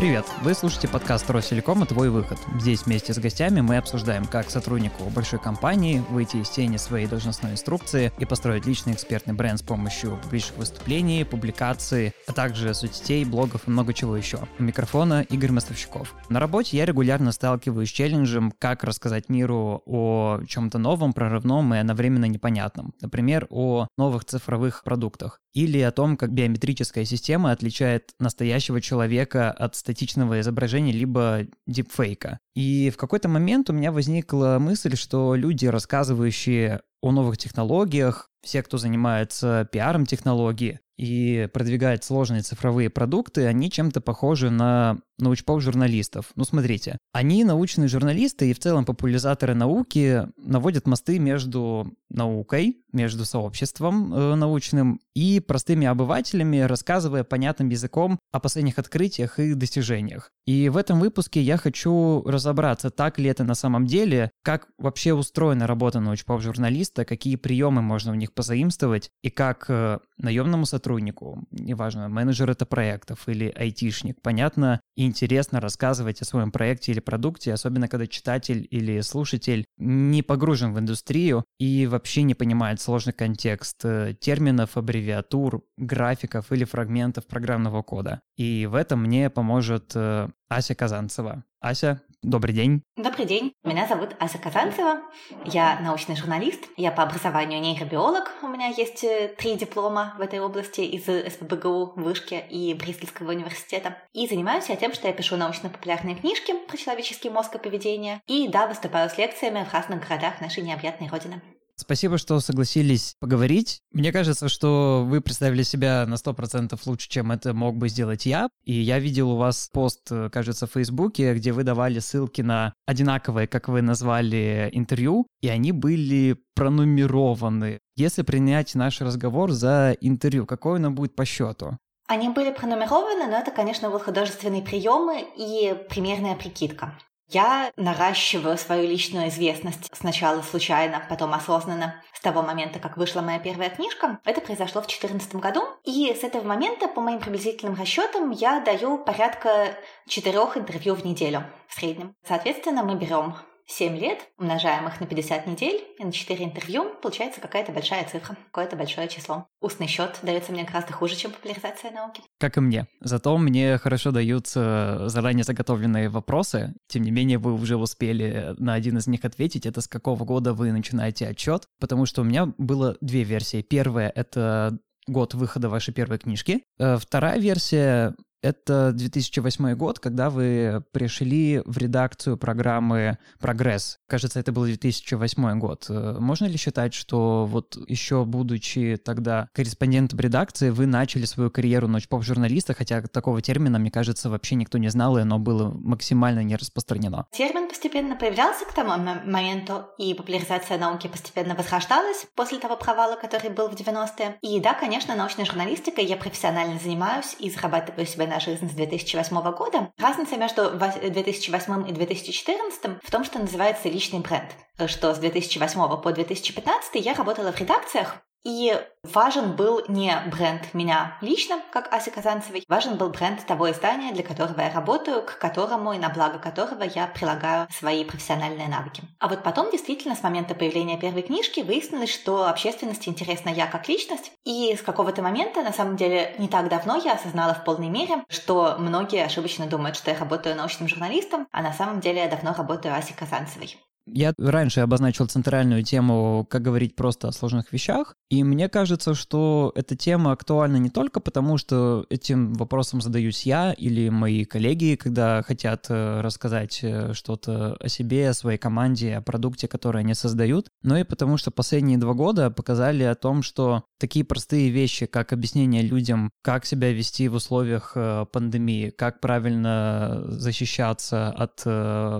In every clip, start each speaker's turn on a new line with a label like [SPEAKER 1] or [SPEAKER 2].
[SPEAKER 1] Привет! Вы слушаете подкаст Росселекома «Твой выход». Здесь вместе с гостями мы обсуждаем, как сотруднику большой компании выйти из тени своей должностной инструкции и построить личный экспертный бренд с помощью публичных выступлений, публикаций, а также соцсетей, блогов и много чего еще. У микрофона Игорь Мостовщиков. На работе я регулярно сталкиваюсь с челленджем, как рассказать миру о чем-то новом, прорывном и одновременно непонятном. Например, о новых цифровых продуктах. Или о том, как биометрическая система отличает настоящего человека от статичного изображения либо дипфейка. И в какой-то момент у меня возникла мысль, что люди, рассказывающие о новых технологиях, все, кто занимается пиаром технологий и продвигает сложные цифровые продукты, они чем-то похожи на научпоп журналистов. Ну, смотрите, они научные журналисты и в целом популяризаторы науки наводят мосты между наукой, между сообществом э, научным и простыми обывателями, рассказывая понятным языком о последних открытиях и достижениях. И в этом выпуске я хочу разобраться, так ли это на самом деле, как вообще устроена работа научпоп журналиста, какие приемы можно у них позаимствовать, и как э, наемному сотруднику, неважно, менеджер это проектов или айтишник, понятно и интересно рассказывать о своем проекте или продукте, особенно когда читатель или слушатель не погружен в индустрию и вообще не понимает сложный контекст э, терминов, аббревиатур, графиков или фрагментов программного кода. И в этом мне поможет э, Ася Казанцева. Ася, добрый день.
[SPEAKER 2] Добрый день. Меня зовут Ася Казанцева. Я научный журналист. Я по образованию нейробиолог. У меня есть э, три диплома в этой области из СПБГУ, Вышки и Брistольского университета. И занимаюсь я тем, что я пишу научно-популярные книжки про человеческий мозг и поведение. И да, выступаю с лекциями в разных городах нашей необъятной родины.
[SPEAKER 1] Спасибо, что согласились поговорить. Мне кажется, что вы представили себя на 100% лучше, чем это мог бы сделать я. И я видел у вас пост, кажется, в Фейсбуке, где вы давали ссылки на одинаковые, как вы назвали, интервью, и они были пронумерованы. Если принять наш разговор за интервью, какое оно будет по счету?
[SPEAKER 2] Они были пронумерованы, но это, конечно, вот художественные приемы и примерная прикидка. Я наращиваю свою личную известность сначала случайно, потом осознанно. С того момента, как вышла моя первая книжка, это произошло в 2014 году. И с этого момента, по моим приблизительным расчетам, я даю порядка четырех интервью в неделю в среднем. Соответственно, мы берем 7 лет, умножаем их на 50 недель и на 4 интервью, получается какая-то большая цифра, какое-то большое число. Устный счет дается мне гораздо хуже, чем популяризация науки.
[SPEAKER 1] Как и мне. Зато мне хорошо даются заранее заготовленные вопросы. Тем не менее, вы уже успели на один из них ответить. Это с какого года вы начинаете отчет? Потому что у меня было две версии. Первая — это год выхода вашей первой книжки. Э, вторая версия это 2008 год, когда вы пришли в редакцию программы «Прогресс». Кажется, это был 2008 год. Э, можно ли считать, что вот еще будучи тогда корреспондентом редакции, вы начали свою карьеру ночь-поп-журналиста, хотя такого термина, мне кажется, вообще никто не знал, и оно было максимально не распространено?
[SPEAKER 2] Термин постепенно появлялся к тому моменту, и популяризация науки постепенно возрождалась после того провала, который был в 90-е. И да, конечно, научной журналистикой я профессионально занимаюсь и зарабатываю себе на жизнь с 2008 года. Разница между 2008 и 2014 в том, что называется личный бренд. Что с 2008 по 2015 я работала в редакциях, и важен был не бренд меня лично, как Аси Казанцевой, важен был бренд того издания, для которого я работаю, к которому и на благо которого я прилагаю свои профессиональные навыки. А вот потом, действительно, с момента появления первой книжки выяснилось, что общественности интересна я как личность, и с какого-то момента, на самом деле, не так давно я осознала в полной мере, что многие ошибочно думают, что я работаю научным журналистом, а на самом деле я давно работаю Аси Казанцевой.
[SPEAKER 1] Я раньше обозначил центральную тему, как говорить просто о сложных вещах, и мне кажется, что эта тема актуальна не только потому, что этим вопросом задаюсь я или мои коллеги, когда хотят э, рассказать э, что-то о себе, о своей команде, о продукте, который они создают, но и потому, что последние два года показали о том, что такие простые вещи, как объяснение людям, как себя вести в условиях э, пандемии, как правильно защищаться от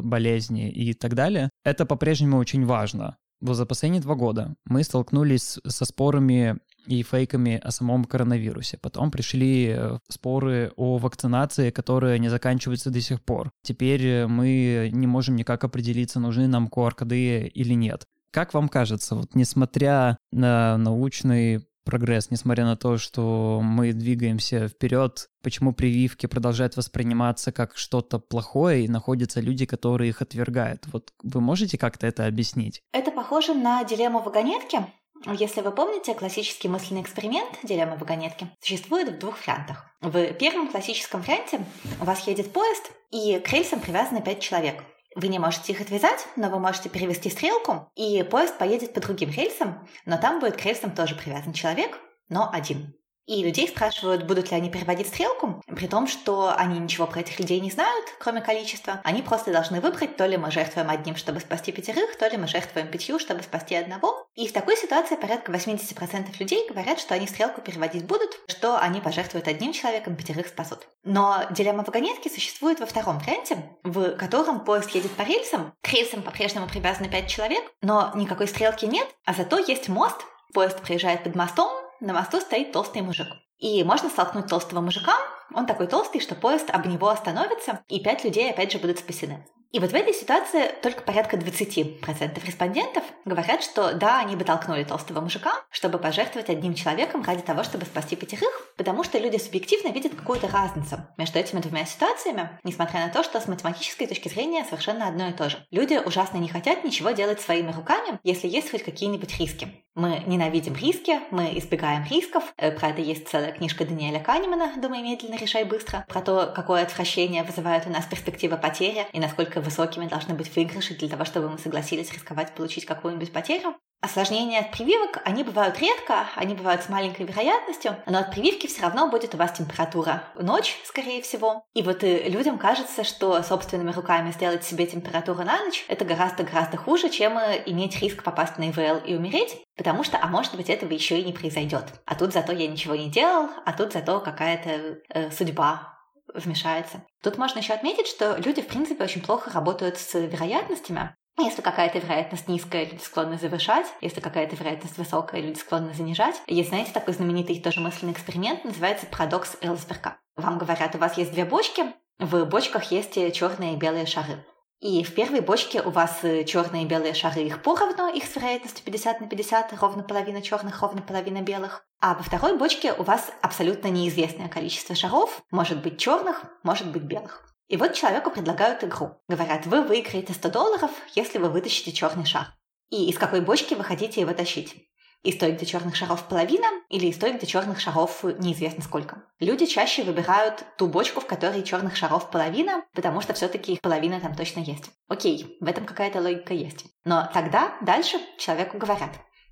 [SPEAKER 1] болезни и так далее, это по-прежнему очень важно. Вот за последние два года мы столкнулись со спорами и фейками о самом коронавирусе. Потом пришли э, споры о вакцинации, которые не заканчиваются до сих пор. Теперь э, мы не можем никак определиться, нужны нам QR-коды или нет. Как вам кажется, вот несмотря на научный прогресс, несмотря на то, что мы двигаемся вперед, почему прививки продолжают восприниматься как что-то плохое, и находятся люди, которые их отвергают. Вот вы можете как-то это объяснить?
[SPEAKER 2] Это похоже на дилемму вагонетки. Если вы помните, классический мысленный эксперимент дилемма вагонетки существует в двух вариантах. В первом классическом варианте у вас едет поезд, и к рельсам привязаны пять человек. Вы не можете их отвязать, но вы можете перевести стрелку, и поезд поедет по другим рельсам, но там будет к рельсам тоже привязан человек, но один. И людей спрашивают, будут ли они переводить стрелку, при том, что они ничего про этих людей не знают, кроме количества. Они просто должны выбрать, то ли мы жертвуем одним, чтобы спасти пятерых, то ли мы жертвуем пятью, чтобы спасти одного. И в такой ситуации порядка 80% людей говорят, что они стрелку переводить будут, что они пожертвуют одним человеком, пятерых спасут. Но дилемма вагонетки существует во втором варианте, в котором поезд едет по рельсам, к рельсам по-прежнему привязаны пять человек, но никакой стрелки нет, а зато есть мост, поезд проезжает под мостом, на мосту стоит толстый мужик. И можно столкнуть толстого мужика, он такой толстый, что поезд об него остановится, и пять людей опять же будут спасены. И вот в этой ситуации только порядка 20% респондентов говорят, что да, они бы толкнули толстого мужика, чтобы пожертвовать одним человеком ради того, чтобы спасти пятерых, потому что люди субъективно видят какую-то разницу между этими двумя ситуациями, несмотря на то, что с математической точки зрения совершенно одно и то же. Люди ужасно не хотят ничего делать своими руками, если есть хоть какие-нибудь риски. Мы ненавидим риски, мы избегаем рисков. Э, про это есть целая книжка Даниэля Канемана «Думай медленно, решай быстро», про то, какое отвращение вызывает у нас перспектива потери и насколько высокими должны быть выигрыши для того, чтобы мы согласились рисковать получить какую-нибудь потерю. Осложнения от прививок, они бывают редко, они бывают с маленькой вероятностью, но от прививки все равно будет у вас температура ночь, скорее всего. И вот э, людям кажется, что собственными руками сделать себе температуру на ночь это гораздо-гораздо хуже, чем э, иметь риск попасть на ИВЛ и умереть, потому что, а может быть, этого еще и не произойдет. А тут зато я ничего не делал, а тут зато какая-то э, судьба вмешается. Тут можно еще отметить, что люди, в принципе, очень плохо работают с вероятностями. Если какая-то вероятность низкая, люди склонны завышать. Если какая-то вероятность высокая, люди склонны занижать. Есть, знаете, такой знаменитый тоже мысленный эксперимент, называется парадокс Элсберга. Вам говорят, у вас есть две бочки, в бочках есть черные и белые шары. И в первой бочке у вас черные и белые шары, их поровну, их с вероятностью 50 на 50, ровно половина черных, ровно половина белых. А во второй бочке у вас абсолютно неизвестное количество шаров, может быть черных, может быть белых. И вот человеку предлагают игру. Говорят, вы выиграете 100 долларов, если вы вытащите черный шар. И из какой бочки вы хотите его тащить? Из той, где черных шаров половина, или из той, где черных шаров неизвестно сколько. Люди чаще выбирают ту бочку, в которой черных шаров половина, потому что все-таки их половина там точно есть. Окей, в этом какая-то логика есть. Но тогда дальше человеку говорят,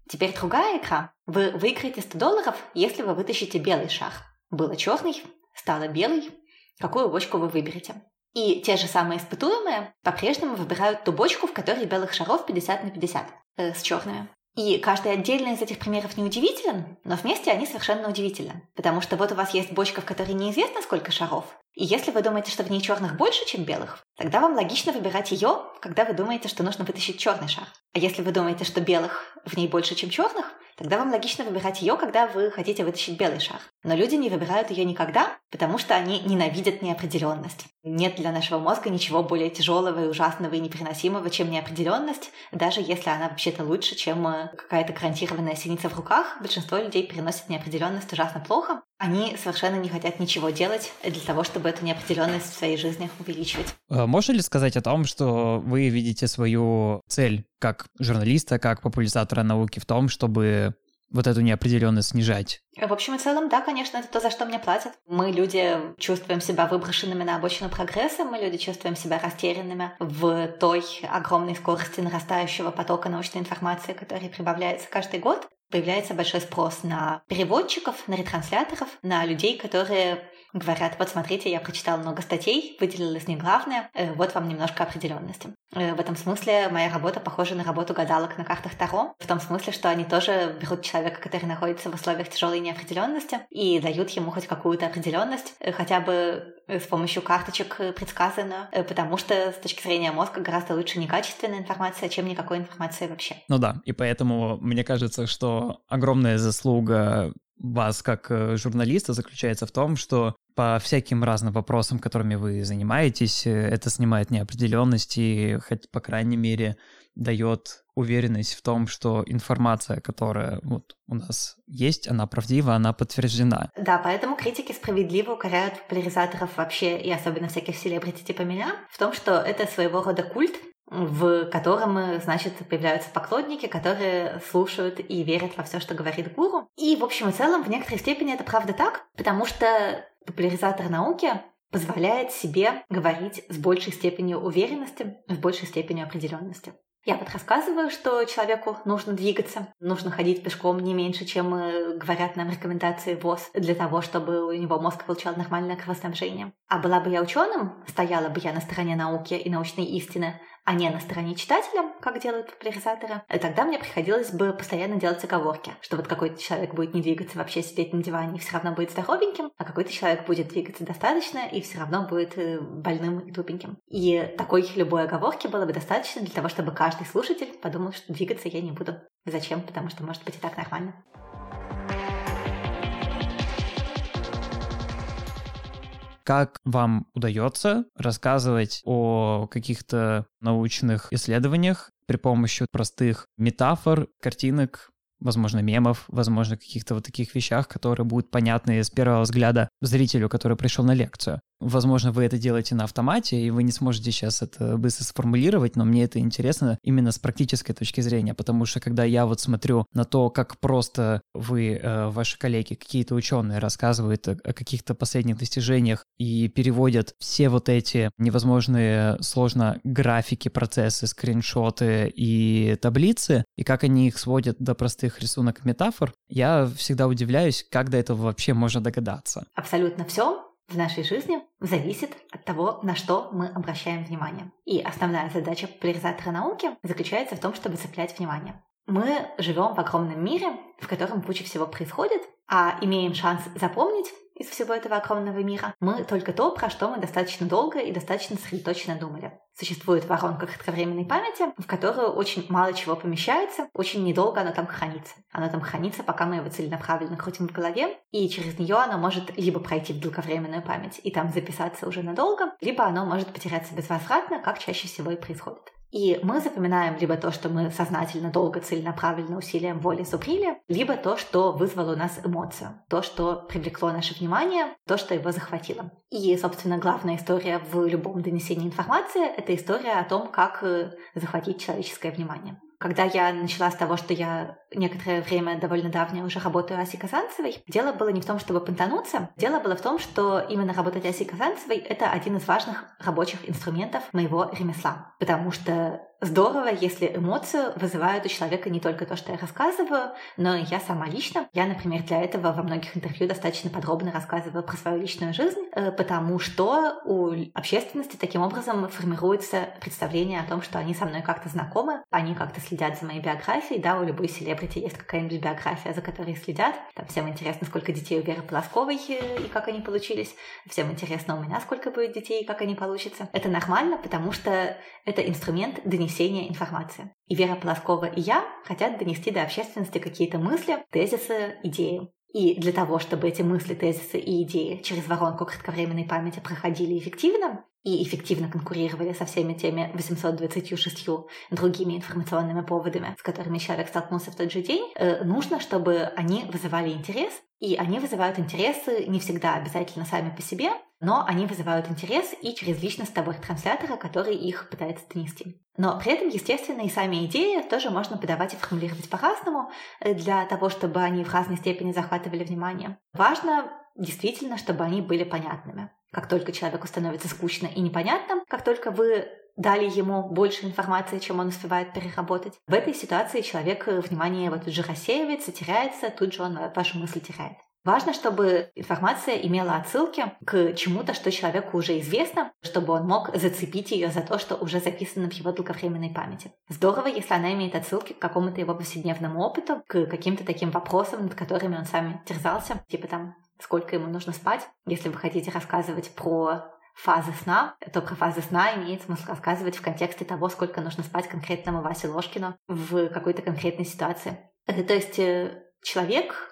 [SPEAKER 2] теперь другая игра. Вы выиграете 100 долларов, если вы вытащите белый шар. Было черный, стало белый, какую бочку вы выберете. И те же самые испытуемые по-прежнему выбирают ту бочку, в которой белых шаров 50 на 50 э, с черными. И каждый отдельно из этих примеров не удивителен, но вместе они совершенно удивительны. Потому что вот у вас есть бочка, в которой неизвестно сколько шаров, и если вы думаете, что в ней черных больше, чем белых, тогда вам логично выбирать ее, когда вы думаете, что нужно вытащить черный шар. А если вы думаете, что белых в ней больше, чем черных, тогда вам логично выбирать ее, когда вы хотите вытащить белый шар. Но люди не выбирают ее никогда, потому что они ненавидят неопределенность. Нет для нашего мозга ничего более тяжелого и ужасного и непереносимого, чем неопределенность, даже если она вообще-то лучше, чем э, какая-то гарантированная синица в руках. Большинство людей переносят неопределенность ужасно плохо. Они совершенно не хотят ничего делать для того, чтобы эту неопределенность в своей жизни увеличивать.
[SPEAKER 1] Э, можно ли сказать о том, что вы видите свою цель как журналиста, как популяризатора науки в том, чтобы вот эту неопределенность снижать?
[SPEAKER 2] В общем и целом, да, конечно, это то, за что мне платят. Мы, люди, чувствуем себя выброшенными на обочину прогресса, мы, люди, чувствуем себя растерянными в той огромной скорости нарастающего потока научной информации, который прибавляется каждый год. Появляется большой спрос на переводчиков, на ретрансляторов, на людей, которые говорят, вот смотрите, я прочитал много статей, выделил из них главное, э, вот вам немножко определенности. Э, в этом смысле моя работа похожа на работу гадалок на картах Таро, в том смысле, что они тоже берут человека, который находится в условиях тяжелой неопределенности, и дают ему хоть какую-то определенность, э, хотя бы с помощью карточек предсказанную, потому что с точки зрения мозга гораздо лучше некачественная информация, чем никакой информации вообще.
[SPEAKER 1] Ну да, и поэтому мне кажется, что огромная заслуга вас как э, журналиста заключается в том, что по всяким разным вопросам, которыми вы занимаетесь, э, это снимает неопределенность и, хоть по крайней мере, дает уверенность в том, что информация, которая вот у нас есть, она правдива, она подтверждена.
[SPEAKER 2] Да, поэтому критики справедливо укоряют популяризаторов вообще, и особенно всяких селебрити типа меня, в том, что это своего рода культ, в котором, значит, появляются поклонники, которые слушают и верят во все, что говорит гуру. И, в общем и целом, в некоторой степени это правда так, потому что популяризатор науки позволяет себе говорить с большей степенью уверенности, с большей степенью определенности. Я вот рассказываю, что человеку нужно двигаться, нужно ходить пешком не меньше, чем э, говорят нам рекомендации ВОЗ, для того, чтобы у него мозг получал нормальное кровоснабжение. А была бы я ученым, стояла бы я на стороне науки и научной истины, а не на стороне читателя, как делают популяризаторы, тогда мне приходилось бы постоянно делать оговорки, что вот какой-то человек будет не двигаться, вообще сидеть на диване и все равно будет здоровеньким, а какой-то человек будет двигаться достаточно и все равно будет э, больным и тупеньким. И такой любой оговорки было бы достаточно для того, чтобы каждый слушатель подумал, что двигаться я не буду. Зачем? Потому что может быть и так нормально.
[SPEAKER 1] Как вам удается рассказывать о каких-то научных исследованиях при помощи простых метафор, картинок, возможно, мемов, возможно, каких-то вот таких вещах, которые будут понятны с первого взгляда зрителю, который пришел на лекцию. Возможно, вы это делаете на автомате, и вы не сможете сейчас это быстро сформулировать, но мне это интересно именно с практической точки зрения, потому что когда я вот смотрю на то, как просто вы, э, ваши коллеги, какие-то ученые рассказывают о, каких-то последних достижениях и переводят все вот эти невозможные сложно графики, процессы, скриншоты и таблицы, и как они их сводят до простых рисунок метафор, я всегда удивляюсь, как до этого вообще можно догадаться.
[SPEAKER 2] Абсолютно все в нашей жизни зависит от того, на что мы обращаем внимание. И основная задача популяризатора науки заключается в том, чтобы цеплять внимание. Мы живем в огромном мире, в котором куча всего происходит, а имеем шанс запомнить из всего этого огромного мира, мы только то, про что мы достаточно долго и достаточно сосредоточенно думали. Существует воронка кратковременной памяти, в которую очень мало чего помещается, очень недолго оно там хранится. Оно там хранится, пока мы его целенаправленно крутим в голове, и через нее оно может либо пройти в долговременную память и там записаться уже надолго, либо оно может потеряться безвозвратно, как чаще всего и происходит. И мы запоминаем либо то, что мы сознательно, долго, целенаправленно усилием воли зубрили, либо то, что вызвало у нас эмоцию, то, что привлекло наше внимание, то, что его захватило. И, собственно, главная история в любом донесении информации — это история о том, как э, захватить человеческое внимание. Когда я начала с того, что я некоторое время довольно давнее уже работаю Аси Казанцевой, дело было не в том, чтобы понтануться, дело было в том, что именно работать Аси Казанцевой — это один из важных рабочих инструментов моего ремесла. Потому что здорово, если эмоцию вызывают у человека не только то, что я рассказываю, но и я сама лично. Я, например, для этого во многих интервью достаточно подробно рассказываю про свою личную жизнь, э, потому что у общественности таким образом формируется представление о том, что они со мной как-то знакомы, они как-то следят за моей биографией, да, у любой селебрити есть какая-нибудь биография, за которой следят. Там всем интересно, сколько детей у Веры Полосковой э, и как они получились. Всем интересно у меня, сколько будет детей и как они получатся. Это нормально, потому что это инструмент донесения информации. И Вера Полоскова и я хотят донести до общественности какие-то мысли, тезисы, идеи. И для того, чтобы эти мысли, тезисы и идеи через воронку кратковременной памяти проходили эффективно, и эффективно конкурировали со всеми теми 826 другими информационными поводами, с которыми человек столкнулся в тот же день, э, нужно, чтобы они вызывали интерес, и они вызывают интересы не всегда обязательно сами по себе, но они вызывают интерес и через личность того транслятора, который их пытается донести. Но при этом, естественно, и сами идеи тоже можно подавать и формулировать по-разному, э, для того, чтобы они в разной степени захватывали внимание. Важно действительно, чтобы они были понятными. Как только человеку становится скучно и непонятно, как только вы дали ему больше информации, чем он успевает переработать. В этой ситуации человек внимание его тут же рассеивается, теряется, тут же он вашу мысль теряет. Важно, чтобы информация имела отсылки к чему-то, что человеку уже известно, чтобы он мог зацепить ее за то, что уже записано в его долговременной памяти. Здорово, если она имеет отсылки к какому-то его повседневному опыту, к каким-то таким вопросам, над которыми он сам терзался, типа там сколько ему нужно спать. Если вы хотите рассказывать про фазы сна, то про фазы сна имеет смысл рассказывать в контексте того, сколько нужно спать конкретному Васе Ложкину в какой-то конкретной ситуации. То есть э, человек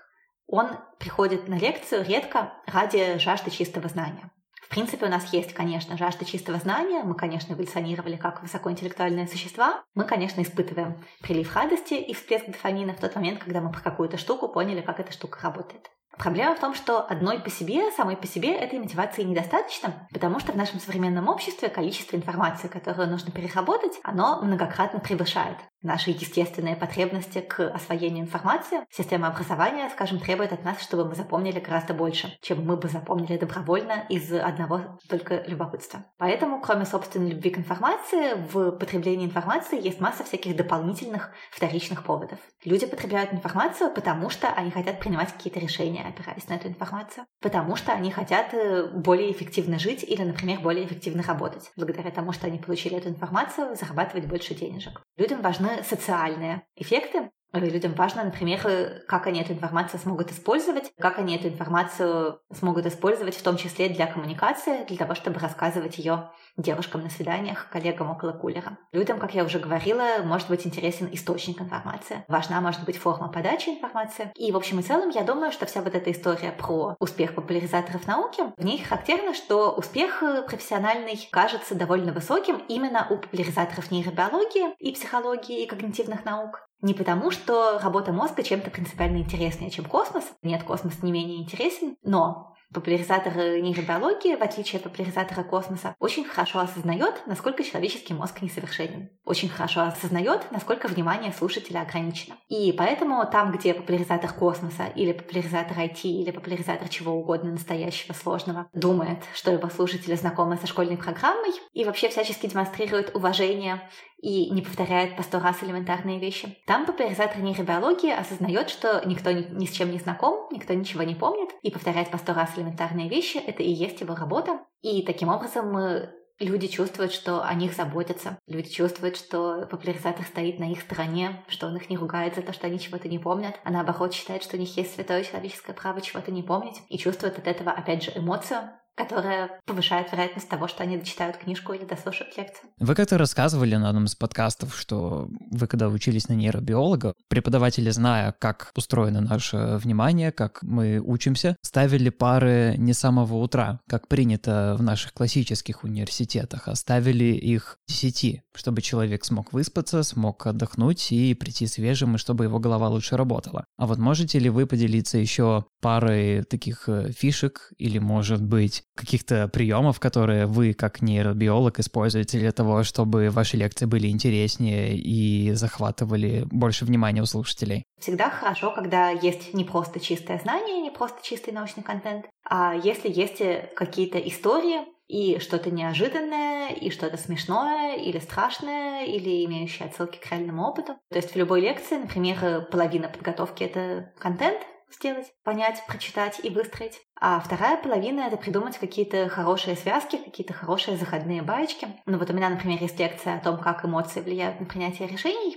[SPEAKER 2] он приходит на лекцию редко ради жажды чистого знания. В принципе, у нас есть, конечно, жажда чистого знания. Мы, конечно, эволюционировали как высокоинтеллектуальные существа. Мы, конечно, испытываем прилив радости и всплеск дофамина в тот момент, когда мы про какую-то штуку поняли, как эта штука работает. Проблема в том, что одной по себе, самой по себе этой мотивации недостаточно, потому что в нашем современном обществе количество информации, которую нужно переработать, оно многократно превышает наши естественные потребности к освоению информации. Система образования, скажем, требует от нас, чтобы мы запомнили гораздо больше, чем мы бы запомнили добровольно из одного только любопытства. Поэтому, кроме собственной любви к информации, в потреблении информации есть масса всяких дополнительных вторичных поводов. Люди потребляют информацию, потому что они хотят принимать какие-то решения, опираясь на эту информацию, потому что они хотят э, более эффективно жить или, например, более эффективно работать. Благодаря тому, что они получили эту информацию, зарабатывать больше денежек. Людям важны социальные эффекты, Людям важно, например, как они эту информацию смогут использовать, как они эту информацию смогут использовать, в том числе для коммуникации, для того, чтобы рассказывать ее девушкам на свиданиях, коллегам около кулера. Людям, как я уже говорила, может быть интересен источник информации. Важна может быть форма подачи информации. И, в общем и целом, я думаю, что вся вот эта история про успех популяризаторов науки, в ней характерно, что успех профессиональный кажется довольно высоким именно у популяризаторов нейробиологии и психологии и когнитивных наук. Не потому, что работа мозга чем-то принципиально интереснее, чем космос. Нет, космос не менее интересен, но популяризатор нейробиологии, в отличие от популяризатора космоса, очень хорошо осознает, насколько человеческий мозг несовершенен. Очень хорошо осознает, насколько внимание слушателя ограничено. И поэтому там, где популяризатор космоса или популяризатор IT или популяризатор чего угодно настоящего сложного думает, что его слушатели знакомы со школьной программой и вообще всячески демонстрирует уважение и не повторяет по сто раз элементарные вещи. Там популяризатор нейробиологии осознает, что никто ни, ни с чем не знаком, никто ничего не помнит, и повторяет по сто раз элементарные вещи — это и есть его работа. И таким образом мы Люди чувствуют, что о них заботятся. Люди чувствуют, что популяризатор стоит на их стороне, что он их не ругает за то, что они чего-то не помнят, а наоборот считает, что у них есть святое человеческое право чего-то не помнить, и чувствует от этого, опять же, эмоцию, которая повышает вероятность того, что они дочитают книжку или дослушают лекцию.
[SPEAKER 1] Вы как-то рассказывали на одном из подкастов, что вы когда учились на нейробиолога, преподаватели, зная, как устроено наше внимание, как мы учимся, ставили пары не с самого утра, как принято в наших классических университетах, а ставили их 10, чтобы человек смог выспаться, смог отдохнуть и прийти свежим, и чтобы его голова лучше работала. А вот можете ли вы поделиться еще парой таких э, фишек или, может быть, каких-то приемов, которые вы, как нейробиолог, используете для того, чтобы ваши лекции были интереснее и захватывали больше внимания у слушателей?
[SPEAKER 2] Всегда хорошо, когда есть не просто чистое знание, не просто чистый научный контент, а если есть э, какие-то истории, и что-то неожиданное, и что-то смешное, или страшное, или имеющее отсылки к реальному опыту. То есть в любой лекции, например, половина подготовки — это контент, сделать, понять, прочитать и выстроить. А вторая половина — это придумать какие-то хорошие связки, какие-то хорошие заходные баечки. Ну вот у меня, например, есть лекция о том, как эмоции влияют на принятие решений.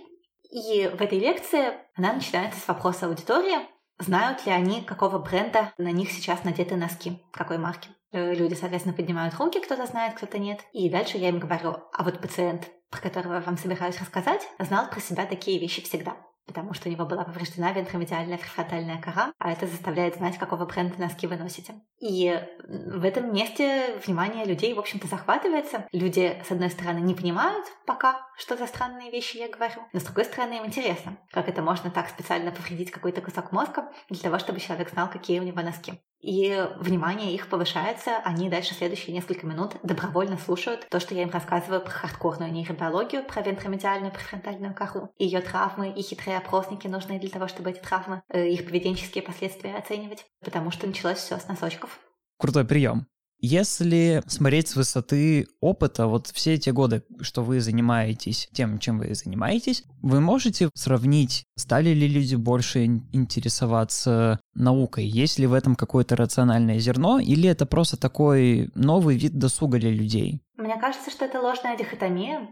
[SPEAKER 2] И в этой лекции она начинается с вопроса аудитории, знают ли они, какого бренда на них сейчас надеты носки, какой марки. Э, люди, соответственно, поднимают руки, кто-то знает, кто-то нет. И дальше я им говорю, а вот пациент, про которого я вам собираюсь рассказать, знал про себя такие вещи всегда потому что у него была повреждена вентромедиальная префронтальная кора, а это заставляет знать, какого бренда носки вы носите. И в этом месте внимание людей, в общем-то, захватывается. Люди, с одной стороны, не понимают пока, что за странные вещи я говорю, но с другой стороны, им интересно, как это можно так специально повредить какой-то кусок мозга для того, чтобы человек знал, какие у него носки и внимание их повышается, они дальше следующие несколько минут добровольно слушают то, что я им рассказываю про хардкорную нейробиологию, про вентромедиальную префронтальную кору, ее травмы и хитрые опросники, нужные для того, чтобы эти травмы, э, их поведенческие последствия оценивать, потому что началось все с носочков.
[SPEAKER 1] Крутой прием. Если смотреть с высоты опыта, вот все эти годы, что вы занимаетесь тем, чем вы занимаетесь, вы можете сравнить, стали ли люди больше интересоваться наукой? Есть ли в этом какое-то рациональное зерно, или это просто такой новый вид досуга для людей?
[SPEAKER 2] Мне кажется, что это ложная дихотомия.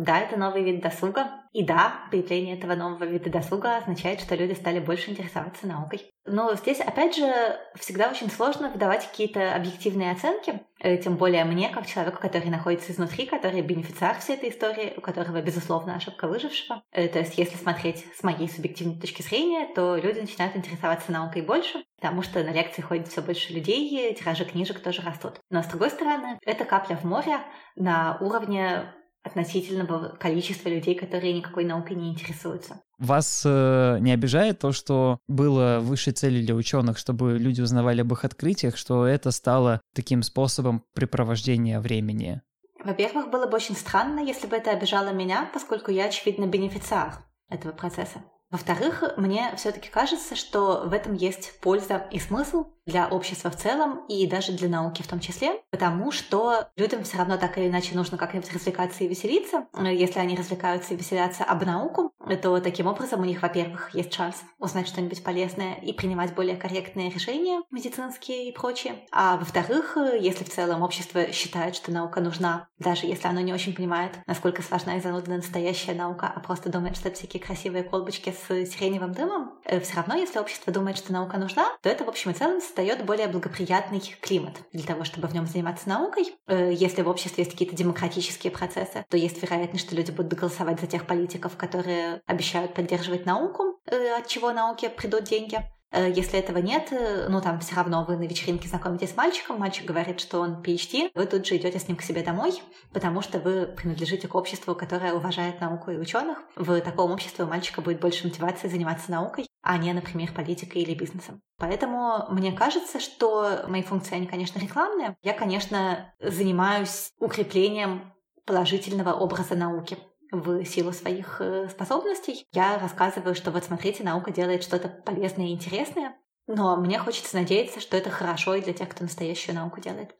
[SPEAKER 2] Да, это новый вид досуга. И да, появление этого нового вида досуга означает, что люди стали больше интересоваться наукой. Но здесь, опять же, всегда очень сложно выдавать какие-то объективные оценки, э, тем более мне, как человеку, который находится изнутри, который бенефициар всей этой истории, у которого, безусловно, ошибка выжившего. Э, то есть, если смотреть с моей субъективной точки зрения, то люди начинают интересоваться наукой больше, потому что на лекции ходит все больше людей, тиражи книжек тоже растут. Но, с другой стороны, это капля в море на уровне относительного количества людей, которые никакой наукой не интересуются.
[SPEAKER 1] Вас э, не обижает то, что было высшей целью для ученых, чтобы люди узнавали об их открытиях, что это стало таким способом препровождения времени?
[SPEAKER 2] Во-первых, было бы очень странно, если бы это обижало меня, поскольку я, очевидно, бенефициар этого процесса. Во-вторых, мне все-таки кажется, что в этом есть польза и смысл для общества в целом и даже для науки в том числе, потому что людям все равно так или иначе нужно как-нибудь развлекаться и веселиться. Если они развлекаются и веселятся об науку, то таким образом у них, во-первых, есть шанс узнать что-нибудь полезное и принимать более корректные решения медицинские и прочее. А во-вторых, если в целом общество считает, что наука нужна, даже если оно не очень понимает, насколько сложна и занудна настоящая наука, а просто думает, что это всякие красивые колбочки с сиреневым дымом, э, все равно, если общество думает, что наука нужна, то это в общем и целом создает более благоприятный климат для того, чтобы в нем заниматься наукой. Э, если в обществе есть какие-то демократические процессы, то есть вероятность, что люди будут голосовать за тех политиков, которые обещают поддерживать науку, э, от чего науке придут деньги. Э, если этого нет, ну там все равно вы на вечеринке знакомитесь с мальчиком, мальчик говорит, что он PhD, вы тут же идете с ним к себе домой, потому что вы принадлежите к обществу, которое уважает науку и ученых. В таком обществе у мальчика будет больше мотивации заниматься наукой, а не, например, политикой или бизнесом. Поэтому мне кажется, что мои функции, они, конечно, рекламные. Я, конечно, занимаюсь укреплением положительного образа науки в силу своих э, способностей. Я рассказываю, что вот смотрите, наука делает что-то полезное и интересное, но мне хочется надеяться, что это хорошо и для тех, кто настоящую науку делает.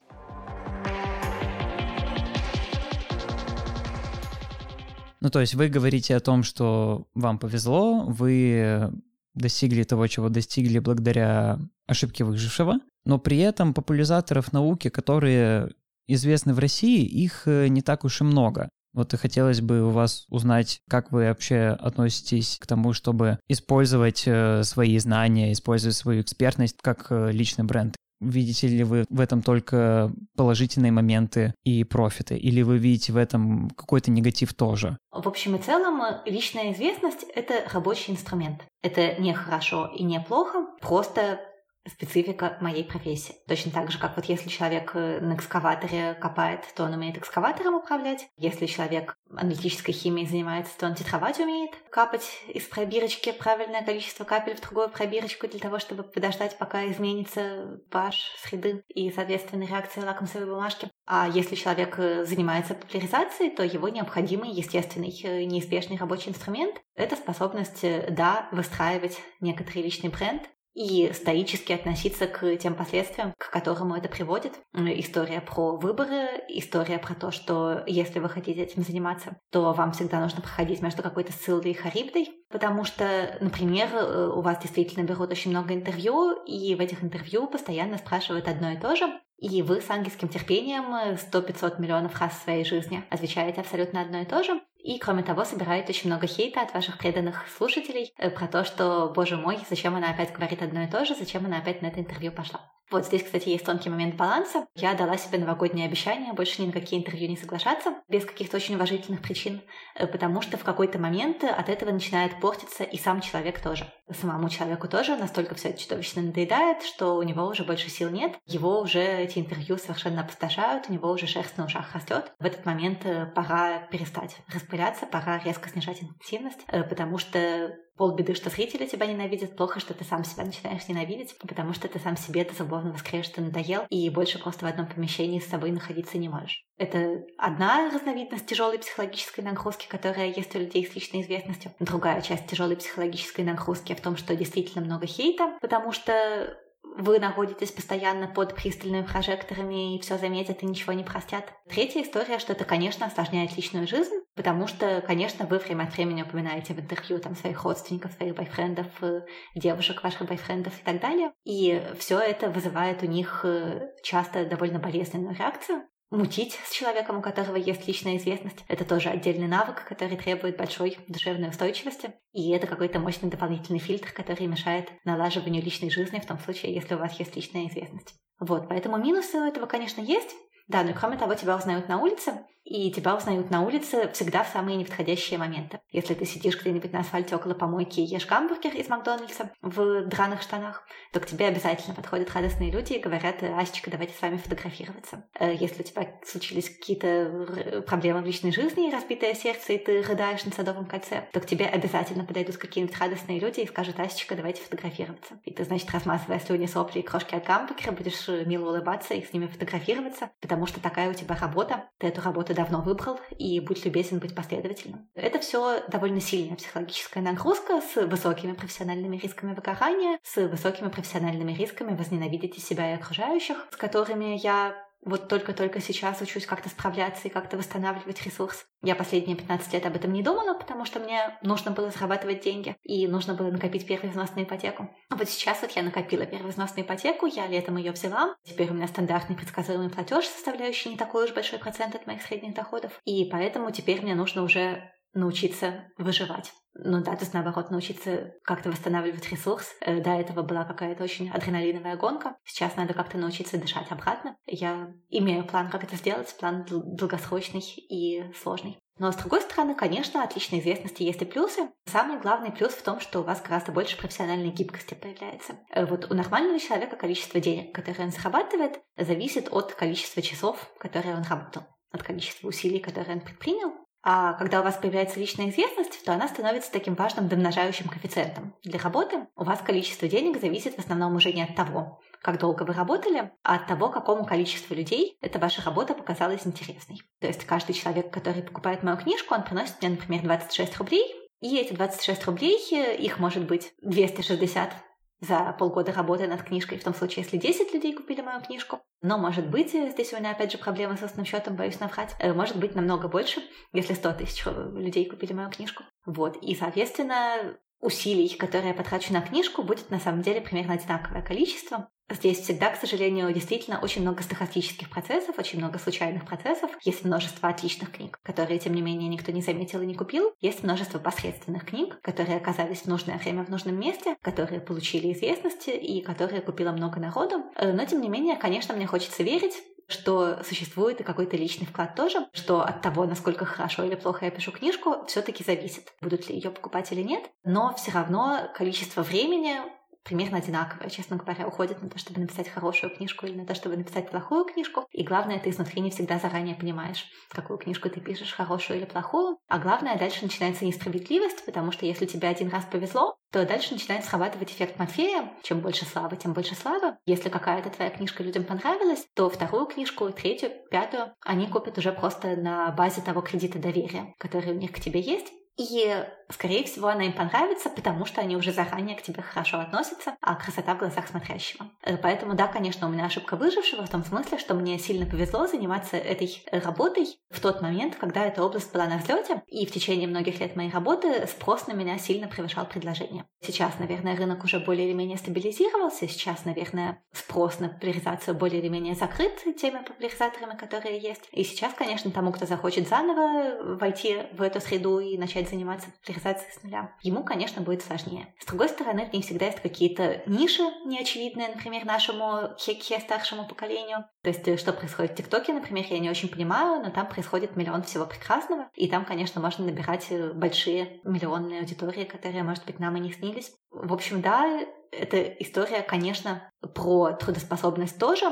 [SPEAKER 1] Ну, то есть вы говорите о том, что вам повезло, вы достигли того, чего достигли благодаря ошибке выжившего, но при этом популяризаторов науки, которые известны в России, их э, не так уж и много. Вот и хотелось бы у вас узнать, как вы вообще относитесь к тому, чтобы использовать э, свои знания, использовать свою экспертность как э, личный бренд. Видите ли вы в этом только положительные моменты и профиты, или вы видите в этом какой-то негатив тоже?
[SPEAKER 2] В общем и целом, личная известность — это рабочий инструмент. Это не хорошо и не плохо, просто специфика моей профессии. Точно так же, как вот если человек э, на экскаваторе копает, то он умеет экскаватором управлять. Если человек аналитической химией занимается, то он титровать умеет. Капать из пробирочки правильное количество капель в другую пробирочку для того, чтобы подождать, пока изменится pH среды и, соответственно, реакция лакмусовой бумажки. А если человек э, занимается популяризацией, то его необходимый, естественный, э, неизбежный рабочий инструмент — это способность, да, выстраивать некоторый личный бренд, и стоически относиться к тем последствиям, к которым это приводит. История про выборы, история про то, что если вы хотите этим заниматься, то вам всегда нужно проходить между какой-то ссылкой и харибдой, потому что, например, э, у вас действительно берут очень много интервью, и в этих интервью постоянно спрашивают одно и то же, и вы с ангельским терпением 100-500 миллионов раз в своей жизни отвечаете абсолютно одно и то же. И, кроме того, собирает очень много хейта от ваших преданных слушателей э, про то, что, боже мой, зачем она опять говорит одно и то же, зачем она опять на это интервью пошла. Вот здесь, кстати, есть тонкий момент баланса. Я дала себе новогоднее обещание больше ни на какие интервью не соглашаться, без каких-то очень уважительных причин, э, потому что в какой-то момент от этого начинает портиться и сам человек тоже. Самому человеку тоже настолько все это чудовищно надоедает, что у него уже больше сил нет, его уже эти интервью совершенно опустошают, у него уже шерсть на ушах растет. В этот момент э, пора перестать распыляться, пора резко снижать интенсивность, э, потому что полбеды, что зрители тебя ненавидят, плохо, что ты сам себя начинаешь ненавидеть, потому что ты сам себе до зубовного скрежета надоел, и больше просто в одном помещении с собой находиться не можешь. Это одна разновидность тяжелой психологической нагрузки, которая есть у людей с личной известностью. Другая часть тяжелой психологической нагрузки в том, что действительно много хейта, потому что вы находитесь постоянно под пристальными прожекторами и все заметят и ничего не простят. Третья история, что это, конечно, осложняет личную жизнь, потому что, конечно, вы время от времени упоминаете в интервью там своих родственников, своих бойфрендов, э, девушек, ваших бойфрендов и так далее. И все это вызывает у них э, часто довольно болезненную реакцию. мутить с человеком, у которого есть личная известность. Это тоже отдельный навык, который требует большой душевной устойчивости. И это какой-то мощный дополнительный фильтр, который мешает налаживанию личной жизни в том случае, если у вас есть личная известность. Вот, поэтому минусы у этого, конечно, есть. Да, и кроме того, тебя узнают на улице, и тебя узнают на улице всегда в самые неподходящие моменты. Если ты сидишь где-нибудь на асфальте около помойки и ешь гамбургер из Макдональдса в драных штанах, то к тебе обязательно подходят радостные люди и говорят, Асечка, давайте с вами фотографироваться. Э, если у тебя случились какие-то проблемы в личной жизни и разбитое сердце, и ты рыдаешь на Садовом кольце, то к тебе обязательно подойдут какие-нибудь радостные люди и скажут, Асечка, давайте фотографироваться. И ты, значит, размазывая слюни, сопли и крошки от гамбургера, будешь мило улыбаться и с ними фотографироваться, потому что такая у тебя работа, ты эту работу давно выбрал, и будь любезен быть последовательным. Это все довольно сильная психологическая нагрузка с высокими профессиональными рисками выгорания, с высокими профессиональными рисками возненавидеть себя и окружающих, с которыми я вот только-только сейчас учусь как-то справляться и как-то восстанавливать ресурс. Я последние 15 лет об этом не думала, потому что мне нужно было зарабатывать деньги и нужно было накопить первый взнос на ипотеку. А вот сейчас вот я накопила первый взнос на ипотеку, я летом ее взяла. Теперь у меня стандартный предсказуемый платеж, составляющий не такой уж большой процент от моих средних доходов. И поэтому теперь мне нужно уже научиться выживать. Ну да, то есть наоборот, научиться как-то восстанавливать ресурс. Э, до этого была какая-то очень адреналиновая гонка. Сейчас надо как-то научиться дышать обратно. Я имею план, как это сделать, план долгосрочный и сложный. Но с другой стороны, конечно, от личной известности есть и плюсы. Самый главный плюс в том, что у вас гораздо больше профессиональной гибкости появляется. Э, вот у нормального человека количество денег, которые он зарабатывает, зависит от количества часов, которые он работал от количества усилий, которые он предпринял. А когда у вас появляется личная известность, то она становится таким важным домножающим коэффициентом. Для работы у вас количество денег зависит в основном уже не от того, как долго вы работали, а от того, какому количеству людей эта ваша работа показалась интересной. То есть каждый человек, который покупает мою книжку, он приносит мне, например, 26 рублей, и эти 26 рублей, их может быть 260 за полгода работы над книжкой, в том случае, если 10 людей купили мою книжку. Но, может быть, здесь у меня опять же проблемы с основным счетом, боюсь наврать. Э, может быть, намного больше, если 100 тысяч людей купили мою книжку. Вот. И, соответственно, усилий, которые я потрачу на книжку, будет на самом деле примерно одинаковое количество. Здесь всегда, к сожалению, действительно очень много стохастических процессов, очень много случайных процессов. Есть множество отличных книг, которые, тем не менее, никто не заметил и не купил. Есть множество посредственных книг, которые оказались в нужное время в нужном месте, которые получили известности и которые купило много народу. Э, но, тем не менее, конечно, мне хочется верить, что существует и какой-то личный вклад тоже, что от того, насколько хорошо или плохо я пишу книжку, все-таки зависит, будут ли ее покупать или нет. Но все равно количество времени примерно одинаковое, честно говоря, уходит на то, чтобы написать хорошую книжку или на то, чтобы написать плохую книжку. И главное, ты изнутри не всегда заранее понимаешь, какую книжку ты пишешь, хорошую или плохую. А главное, дальше начинается несправедливость, потому что если тебе один раз повезло, то дальше начинает срабатывать эффект Морфея. Чем больше славы, тем больше славы. Если какая-то твоя книжка людям понравилась, то вторую книжку, третью, пятую они купят уже просто на базе того кредита доверия, который у них к тебе есть. И, скорее всего, она им понравится, потому что они уже заранее к тебе хорошо относятся, а красота в глазах смотрящего. Э, поэтому, да, конечно, у меня ошибка выжившего в том смысле, что мне сильно повезло заниматься этой работой в тот момент, когда эта область была на взлете, и в течение многих лет моей работы спрос на меня сильно превышал предложение. Сейчас, наверное, рынок уже более или менее стабилизировался, сейчас, наверное, спрос на популяризацию более или менее закрыт теми популяризаторами, которые есть. И сейчас, конечно, тому, кто захочет заново войти в эту среду и начать заниматься популяризацией с нуля. Ему, конечно, будет сложнее. С другой стороны, в ней всегда есть какие-то ниши неочевидные, например, нашему хеке старшему поколению. То есть, э, что происходит в ТикТоке, например, я не очень понимаю, но там происходит миллион всего прекрасного, и там, конечно, можно набирать э, большие миллионные аудитории, которые, может быть, нам и не снились. В общем, да, эта история, конечно, про трудоспособность тоже,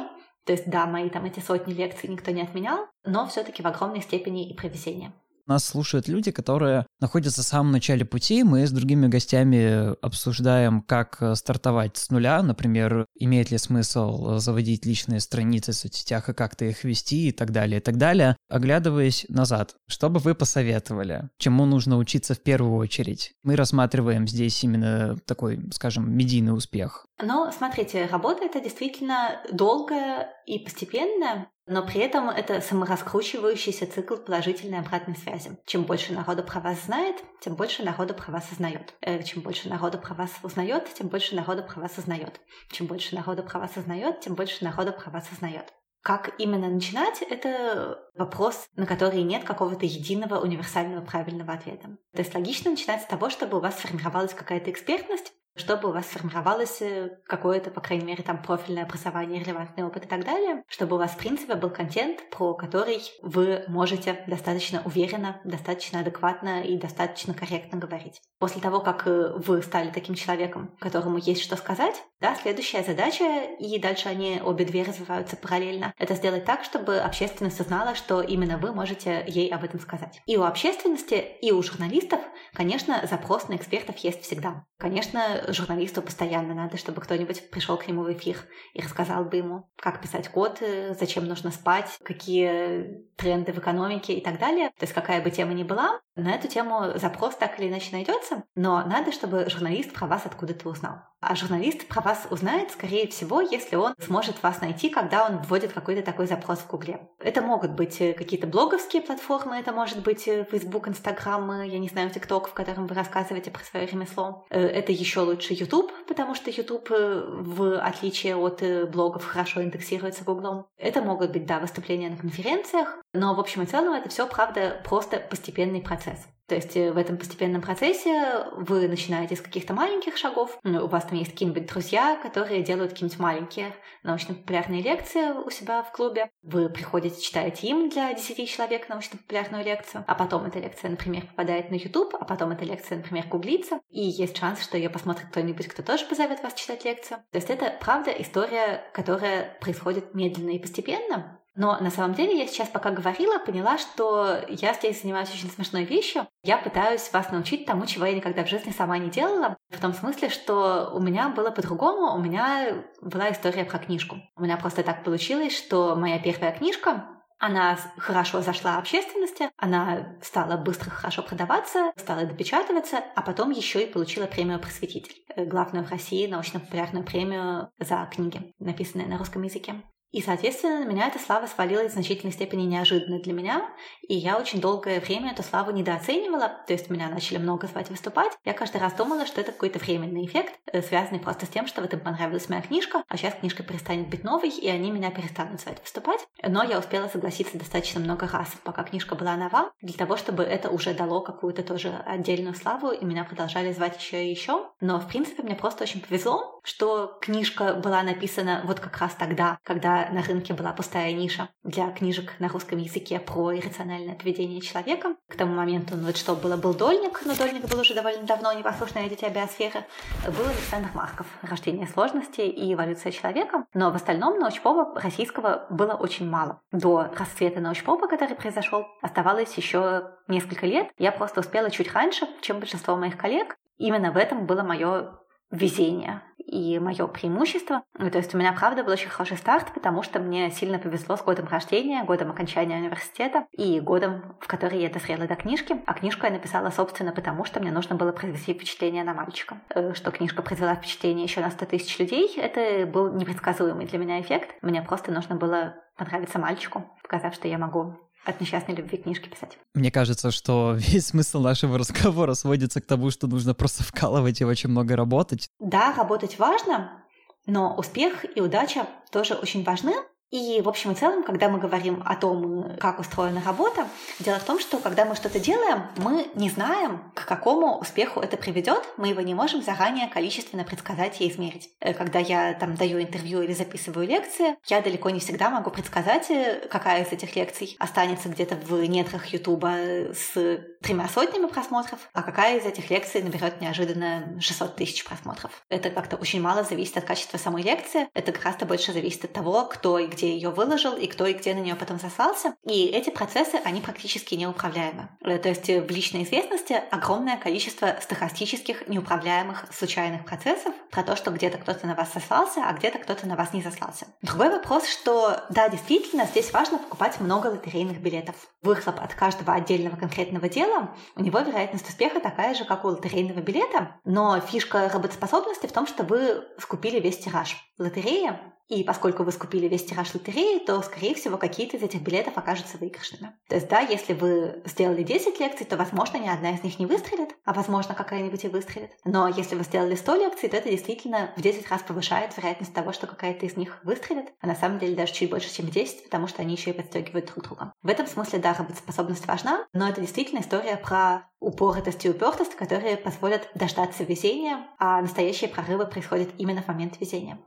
[SPEAKER 2] то есть, да, мои там эти сотни лекций никто не отменял, но все-таки в огромной степени и про везение.
[SPEAKER 1] Нас слушают люди, которые находятся в самом начале пути. Мы с другими гостями обсуждаем, как э, стартовать с нуля. Например, имеет ли смысл заводить личные страницы в соцсетях и как-то их вести и так далее, и так далее. Оглядываясь назад, что бы вы посоветовали? Чему нужно учиться в первую очередь? Мы рассматриваем здесь именно такой, скажем, медийный успех.
[SPEAKER 2] Но смотрите, работа это действительно долгая и постепенная. Но при этом это самораскручивающийся цикл положительной обратной связи. Чем больше народу про вас знает, тем больше народу про вас узнает. Э, чем больше народу про вас узнает, тем больше народу про вас узнает. Чем больше народу про вас узнает, тем больше народу про вас узнает. Как именно начинать, это вопрос, на который нет какого-то единого универсального правильного ответа. То есть логично начинать с того, чтобы у вас сформировалась какая-то экспертность, чтобы у вас сформировалось э, какое-то, по крайней мере, там профильное образование, релевантный опыт и так далее, чтобы у вас, в принципе, был контент, про который вы можете достаточно уверенно, достаточно адекватно и достаточно корректно говорить. После того, как э, вы стали таким человеком, которому есть что сказать, да, следующая задача, и дальше они обе две развиваются параллельно, это сделать так, чтобы общественность узнала, что именно вы можете ей об этом сказать. И у общественности, и у журналистов, конечно, запрос на экспертов есть всегда. Конечно, журналисту постоянно надо, чтобы кто-нибудь пришел к нему в эфир и рассказал бы ему, как писать код, э, зачем нужно спать, какие тренды в экономике и так далее. То есть какая бы тема ни была, на эту тему запрос так или иначе найдется, но надо, чтобы журналист про вас откуда-то узнал. А журналист про вас узнает, скорее всего, если он сможет вас найти, когда он вводит какой-то такой запрос в Гугле. Это могут быть э, какие-то блоговские платформы, это может быть э, Facebook, Instagram, я не знаю, TikTok, в котором вы рассказываете про свое ремесло. Э, это еще лучше YouTube, потому что YouTube, в отличие от блогов, хорошо индексируется Гуглом. Это могут быть, да, выступления на конференциях, но в общем и целом это все, правда, просто постепенный процесс. То есть э, в этом постепенном процессе вы начинаете с каких-то маленьких шагов. У вас там есть какие-нибудь друзья, которые делают какие-нибудь маленькие научно-популярные лекции у себя в клубе. Вы приходите, читаете им для 10 человек научно-популярную лекцию, а потом эта лекция, например, попадает на YouTube, а потом эта лекция, например, гуглится, и есть шанс, что ее посмотрит кто-нибудь, кто тоже позовет вас читать лекцию. То есть это, правда, история, которая происходит медленно и постепенно, но на самом деле я сейчас пока говорила, поняла, что я здесь занимаюсь очень смешной вещью. Я пытаюсь вас научить тому, чего я никогда в жизни сама не делала. В том смысле, что у меня было по-другому. У меня была история про книжку. У меня просто так получилось, что моя первая книжка, она хорошо зашла общественности, она стала быстро хорошо продаваться, стала допечатываться, а потом еще и получила премию «Просветитель», э, главную в России научно-популярную премию за книги, написанные на русском языке. И, соответственно, на меня эта слава свалилась в значительной степени неожиданно для меня, и я очень долгое время эту славу недооценивала, то есть меня начали много звать выступать. Я каждый раз думала, что это какой-то временный эффект, э, связанный просто с тем, что вот им понравилась моя книжка, а сейчас книжка перестанет быть новой, и они меня перестанут звать выступать. Но я успела согласиться достаточно много раз, пока книжка была нова, для того, чтобы это уже дало какую-то тоже отдельную славу, и меня продолжали звать еще и еще. Но, в принципе, мне просто очень повезло, что книжка была написана вот как раз тогда, когда на рынке была пустая ниша для книжек на русском языке про иррациональное поведение человека. К тому моменту, ну вот что было, был Дольник, но Дольник был уже довольно давно, непослушное дитя биосферы. Был Александр Марков «Рождение сложности» и «Эволюция человека». Но в остальном научпопа российского было очень мало. До расцвета научпопа, который произошел, оставалось еще несколько лет. Я просто успела чуть раньше, чем большинство моих коллег. Именно в этом было мое везение и мое преимущество. Ну, то есть у меня, правда, был очень хороший старт, потому что мне сильно повезло с годом рождения, годом окончания университета и годом, в который я дозрела до книжки. А книжку я написала, собственно, потому что мне нужно было произвести впечатление на мальчика. Э, что книжка произвела впечатление еще на 100 тысяч людей, это был непредсказуемый для меня эффект. Мне просто нужно было понравиться мальчику, показав, что я могу от несчастной любви книжки писать.
[SPEAKER 1] Мне кажется, что весь смысл нашего разговора сводится к тому, что нужно просто вкалывать и очень много работать.
[SPEAKER 2] Да, работать важно, но успех и удача тоже очень важны. И, в общем и целом, когда мы говорим о том, как устроена работа, дело в том, что когда мы что-то делаем, мы не знаем, к какому успеху это приведет, мы его не можем заранее количественно предсказать и измерить. Э, когда я там даю интервью или записываю лекции, я далеко не всегда могу предсказать, э, какая из этих лекций останется где-то в недрах Ютуба с тремя сотнями просмотров, а какая из этих лекций наберет неожиданно 600 тысяч просмотров. Это как-то очень мало зависит от качества самой лекции, это гораздо больше зависит от того, кто и где ее выложил, и кто и где на нее потом сослался. И эти процессы, они практически неуправляемы. Э, то есть в личной известности огромное количество стахастических, неуправляемых, случайных процессов про то, что где-то кто-то на вас сослался, а где-то кто-то на вас не сослался. Другой вопрос, что да, действительно, здесь важно покупать много лотерейных билетов. Выхлоп от каждого отдельного конкретного дела, у него вероятность успеха такая же, как у лотерейного билета, но фишка работоспособности в том, что вы скупили весь тираж. Лотерея И поскольку вы скупили весь тираж лотереи, то, скорее всего, какие-то из этих билетов окажутся выигрышными. То есть, да, если вы сделали 10 лекций, то, возможно, ни одна из них не выстрелит, а, возможно, какая-нибудь и выстрелит. Но если вы сделали 100 лекций, то это действительно в 10 раз повышает вероятность того, что какая-то из них выстрелит, а на самом деле даже чуть больше, чем 10, потому что они еще и подстегивают друг друга. В этом смысле, да, работоспособность важна, но это действительно история про упоротость и упертость, которые позволят дождаться везения, а настоящие прорывы происходят именно в момент везения.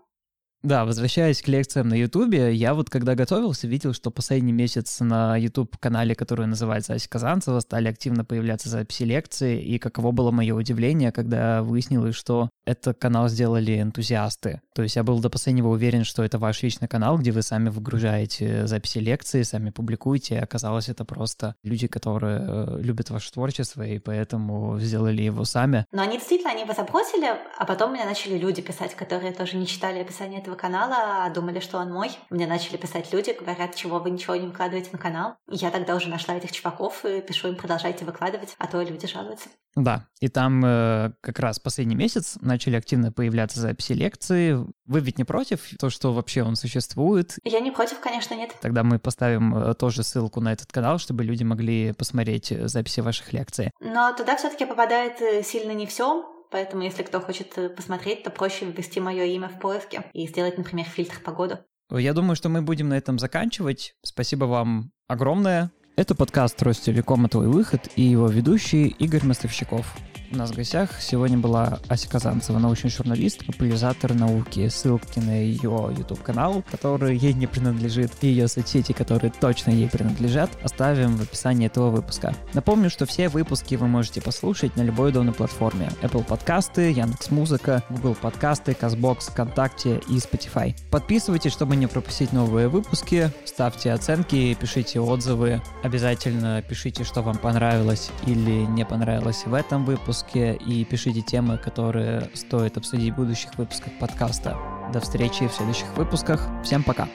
[SPEAKER 1] Да, возвращаясь к лекциям на Ютубе, я вот когда готовился, видел, что последний месяц на YouTube-канале, который называется Ася Казанцева, стали активно появляться записи лекций, и каково было мое удивление, когда выяснилось, что этот канал сделали энтузиасты. То есть я был до последнего уверен, что это ваш личный канал, где вы сами выгружаете записи лекций, сами публикуете, оказалось, это просто люди, которые э, любят ваше творчество, и поэтому сделали его сами.
[SPEAKER 2] Но они действительно, они его забросили, а потом мне начали люди писать, которые тоже не читали описание этого этого канала, а думали, что он мой. Мне начали писать люди, говорят, чего вы ничего не выкладываете на канал. я тогда уже нашла этих чуваков и пишу им, продолжайте выкладывать, а то люди жалуются.
[SPEAKER 1] Да, и там э, как раз последний месяц начали активно появляться записи лекции. Вы ведь не против то, что вообще он существует?
[SPEAKER 2] Я не против, конечно, нет.
[SPEAKER 1] Тогда мы поставим э, тоже ссылку на этот канал, чтобы люди могли посмотреть э, записи ваших лекций.
[SPEAKER 2] Но туда все-таки попадает э, сильно не все. Поэтому, если кто хочет посмотреть, то проще ввести мое имя в поиске и сделать, например, фильтр по году.
[SPEAKER 1] Я думаю, что мы будем на этом заканчивать. Спасибо вам огромное. Это подкаст Ростелекома «Твой выход» и его ведущий Игорь Мостовщиков. У нас в гостях сегодня была Ася Казанцева, научный журналист, популяризатор науки. Ссылки на ее YouTube-канал, который ей не принадлежит, и ее соцсети, которые точно ей принадлежат, оставим в описании этого выпуска. Напомню, что все выпуски вы можете послушать на любой удобной платформе. Apple подкасты, Яндекс.Музыка, Google подкасты, Казбокс, ВКонтакте и Spotify. Подписывайтесь, чтобы не пропустить новые выпуски, ставьте оценки, пишите отзывы. Обязательно пишите, что вам понравилось или не понравилось в этом выпуске выпуске и пишите темы, которые стоит обсудить в будущих выпусках подкаста. До встречи в следующих выпусках. Всем пока!